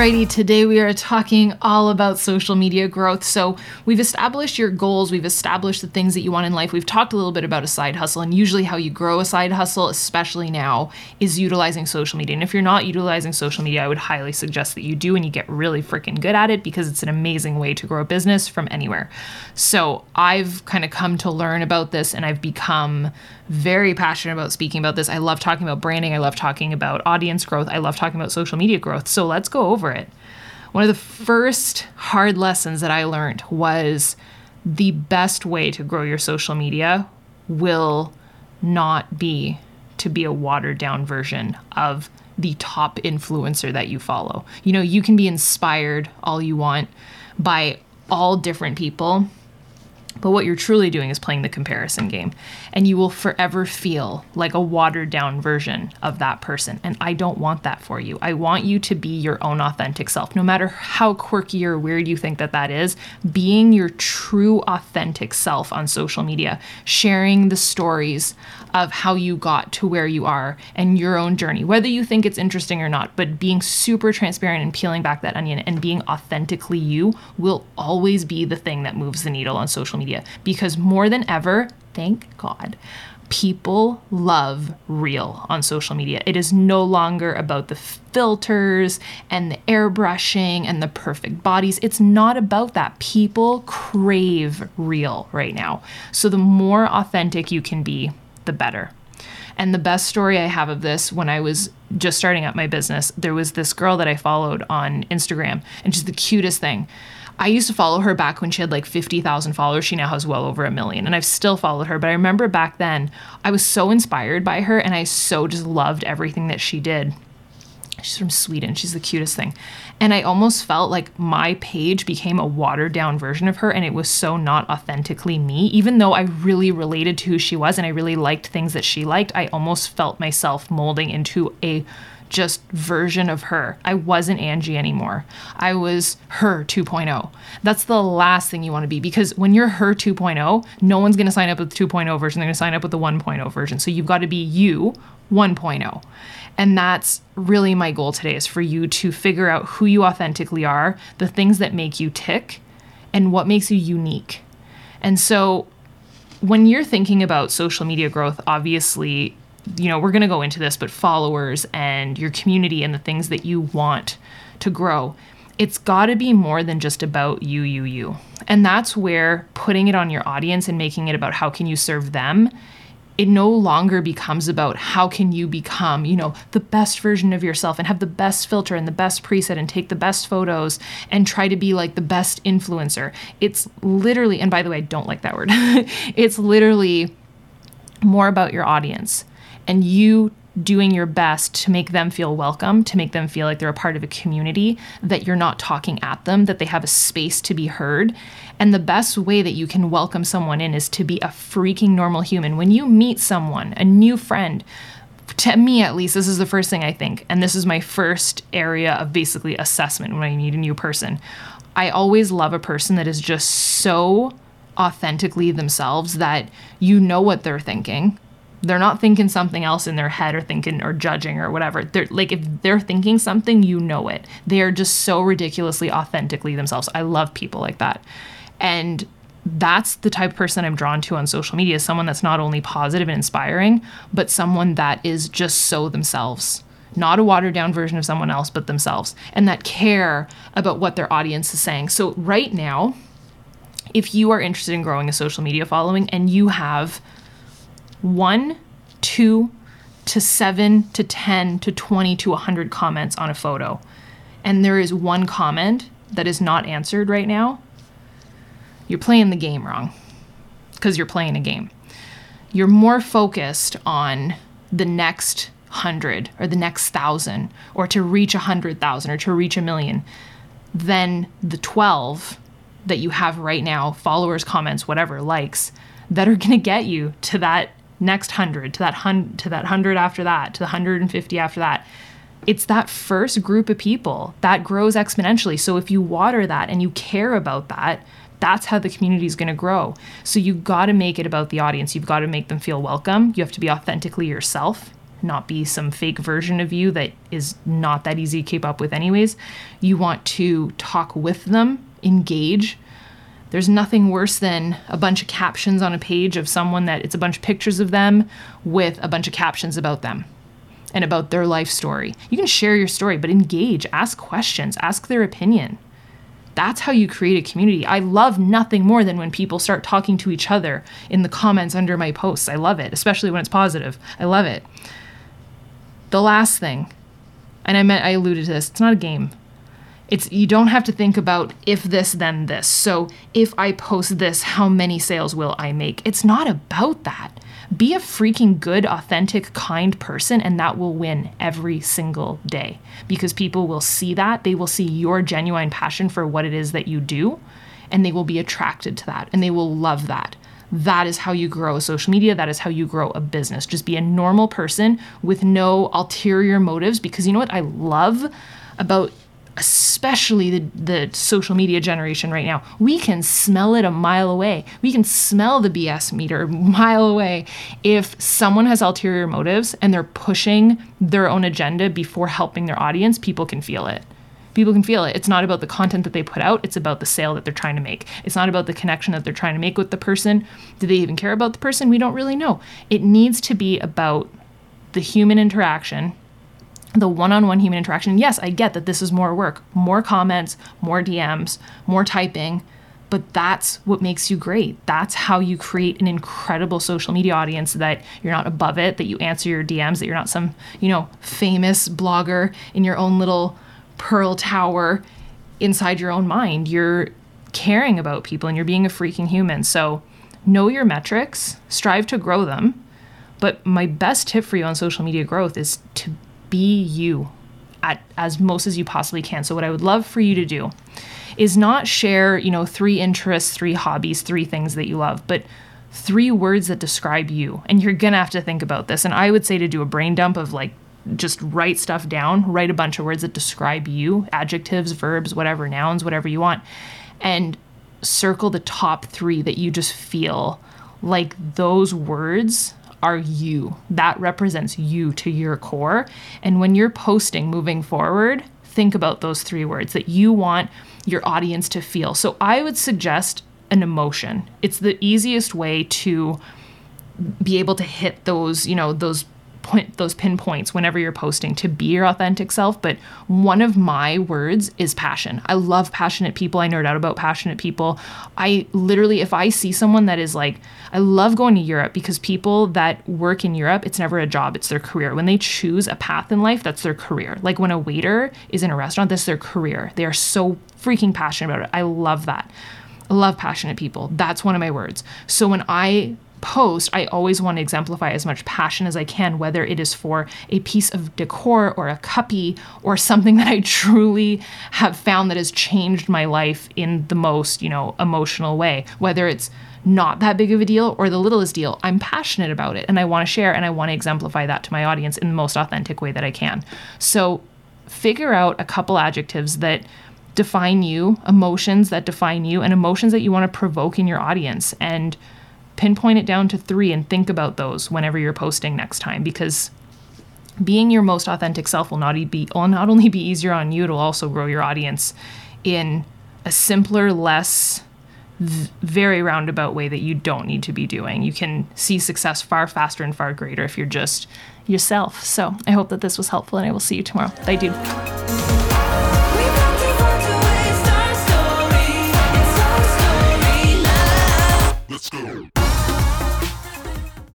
Alrighty, today we are talking all about social media growth. So, we've established your goals, we've established the things that you want in life. We've talked a little bit about a side hustle, and usually how you grow a side hustle, especially now, is utilizing social media. And if you're not utilizing social media, I would highly suggest that you do and you get really freaking good at it because it's an amazing way to grow a business from anywhere. So, I've kind of come to learn about this and I've become very passionate about speaking about this. I love talking about branding, I love talking about audience growth, I love talking about social media growth. So, let's go over it. One of the first hard lessons that I learned was the best way to grow your social media will not be to be a watered down version of the top influencer that you follow. You know, you can be inspired all you want by all different people but what you're truly doing is playing the comparison game. And you will forever feel like a watered down version of that person. And I don't want that for you. I want you to be your own authentic self. No matter how quirky or weird you think that that is, being your true authentic self on social media, sharing the stories of how you got to where you are and your own journey, whether you think it's interesting or not, but being super transparent and peeling back that onion and being authentically you will always be the thing that moves the needle on social media. Because more than ever, thank God, people love real on social media. It is no longer about the filters and the airbrushing and the perfect bodies. It's not about that. People crave real right now. So the more authentic you can be, the better. And the best story I have of this when I was just starting up my business, there was this girl that I followed on Instagram, and she's the cutest thing. I used to follow her back when she had like 50,000 followers. She now has well over a million. And I've still followed her. But I remember back then, I was so inspired by her and I so just loved everything that she did. She's from Sweden. She's the cutest thing. And I almost felt like my page became a watered down version of her and it was so not authentically me. Even though I really related to who she was and I really liked things that she liked, I almost felt myself molding into a just version of her. I wasn't Angie anymore. I was her 2.0. That's the last thing you want to be because when you're her 2.0, no one's going to sign up with the 2.0 version. They're going to sign up with the 1.0 version. So you've got to be you 1.0. And that's really my goal today is for you to figure out who you authentically are, the things that make you tick, and what makes you unique. And so when you're thinking about social media growth, obviously you know, we're going to go into this, but followers and your community and the things that you want to grow, it's got to be more than just about you, you, you. And that's where putting it on your audience and making it about how can you serve them, it no longer becomes about how can you become, you know, the best version of yourself and have the best filter and the best preset and take the best photos and try to be like the best influencer. It's literally, and by the way, I don't like that word. it's literally more about your audience and you doing your best to make them feel welcome, to make them feel like they're a part of a community, that you're not talking at them, that they have a space to be heard. And the best way that you can welcome someone in is to be a freaking normal human. When you meet someone, a new friend, to me at least, this is the first thing I think, and this is my first area of basically assessment when I meet a new person. I always love a person that is just so authentically themselves that you know what they're thinking they're not thinking something else in their head or thinking or judging or whatever. They're like if they're thinking something, you know it. They are just so ridiculously authentically themselves. I love people like that. And that's the type of person I'm drawn to on social media, someone that's not only positive and inspiring, but someone that is just so themselves. Not a watered down version of someone else, but themselves, and that care about what their audience is saying. So, right now, if you are interested in growing a social media following and you have one, two to seven to 10 to 20 to 100 comments on a photo, and there is one comment that is not answered right now, you're playing the game wrong because you're playing a game. You're more focused on the next hundred or the next thousand or to reach a hundred thousand or to reach a million than the 12 that you have right now followers, comments, whatever, likes that are going to get you to that next 100 to that 100 to that 100 after that to the 150 after that it's that first group of people that grows exponentially so if you water that and you care about that that's how the community is going to grow so you got to make it about the audience you've got to make them feel welcome you have to be authentically yourself not be some fake version of you that is not that easy to keep up with, anyways. You want to talk with them, engage. There's nothing worse than a bunch of captions on a page of someone that it's a bunch of pictures of them with a bunch of captions about them and about their life story. You can share your story, but engage, ask questions, ask their opinion. That's how you create a community. I love nothing more than when people start talking to each other in the comments under my posts. I love it, especially when it's positive. I love it. The last thing, and I meant I alluded to this, it's not a game. It's you don't have to think about if this then this. So if I post this, how many sales will I make? It's not about that. Be a freaking good, authentic, kind person, and that will win every single day because people will see that. They will see your genuine passion for what it is that you do, and they will be attracted to that and they will love that. That is how you grow social media. That is how you grow a business. Just be a normal person with no ulterior motives because you know what I love about especially the, the social media generation right now, we can smell it a mile away. We can smell the BS meter a mile away. If someone has ulterior motives and they're pushing their own agenda before helping their audience, people can feel it. People can feel it. It's not about the content that they put out, it's about the sale that they're trying to make. It's not about the connection that they're trying to make with the person. Do they even care about the person? We don't really know. It needs to be about the human interaction the one on one human interaction. Yes, I get that this is more work, more comments, more DMs, more typing, but that's what makes you great. That's how you create an incredible social media audience that you're not above it, that you answer your DMs, that you're not some, you know, famous blogger in your own little pearl tower inside your own mind. You're caring about people and you're being a freaking human. So know your metrics, strive to grow them. But my best tip for you on social media growth is to be you at as most as you possibly can. So what I would love for you to do is not share, you know, three interests, three hobbies, three things that you love, but three words that describe you. And you're going to have to think about this. And I would say to do a brain dump of like just write stuff down, write a bunch of words that describe you, adjectives, verbs, whatever, nouns, whatever you want. And circle the top 3 that you just feel like those words are you. That represents you to your core. And when you're posting moving forward, think about those three words that you want your audience to feel. So I would suggest an emotion. It's the easiest way to be able to hit those, you know, those point those pinpoints whenever you're posting to be your authentic self. But one of my words is passion. I love passionate people. I nerd out about passionate people. I literally, if I see someone that is like, I love going to Europe because people that work in Europe, it's never a job, it's their career. When they choose a path in life, that's their career. Like when a waiter is in a restaurant, that's their career. They are so freaking passionate about it. I love that. I love passionate people. That's one of my words. So when I post, I always want to exemplify as much passion as I can, whether it is for a piece of decor or a cuppy or something that I truly have found that has changed my life in the most, you know, emotional way. Whether it's not that big of a deal or the littlest deal, I'm passionate about it and I want to share and I want to exemplify that to my audience in the most authentic way that I can. So figure out a couple adjectives that define you, emotions that define you, and emotions that you want to provoke in your audience. And pinpoint it down to three and think about those whenever you're posting next time because being your most authentic self will not be will not only be easier on you, it'll also grow your audience in a simpler, less very roundabout way that you don't need to be doing. You can see success far faster and far greater if you're just yourself. So I hope that this was helpful and I will see you tomorrow. Bye, dude.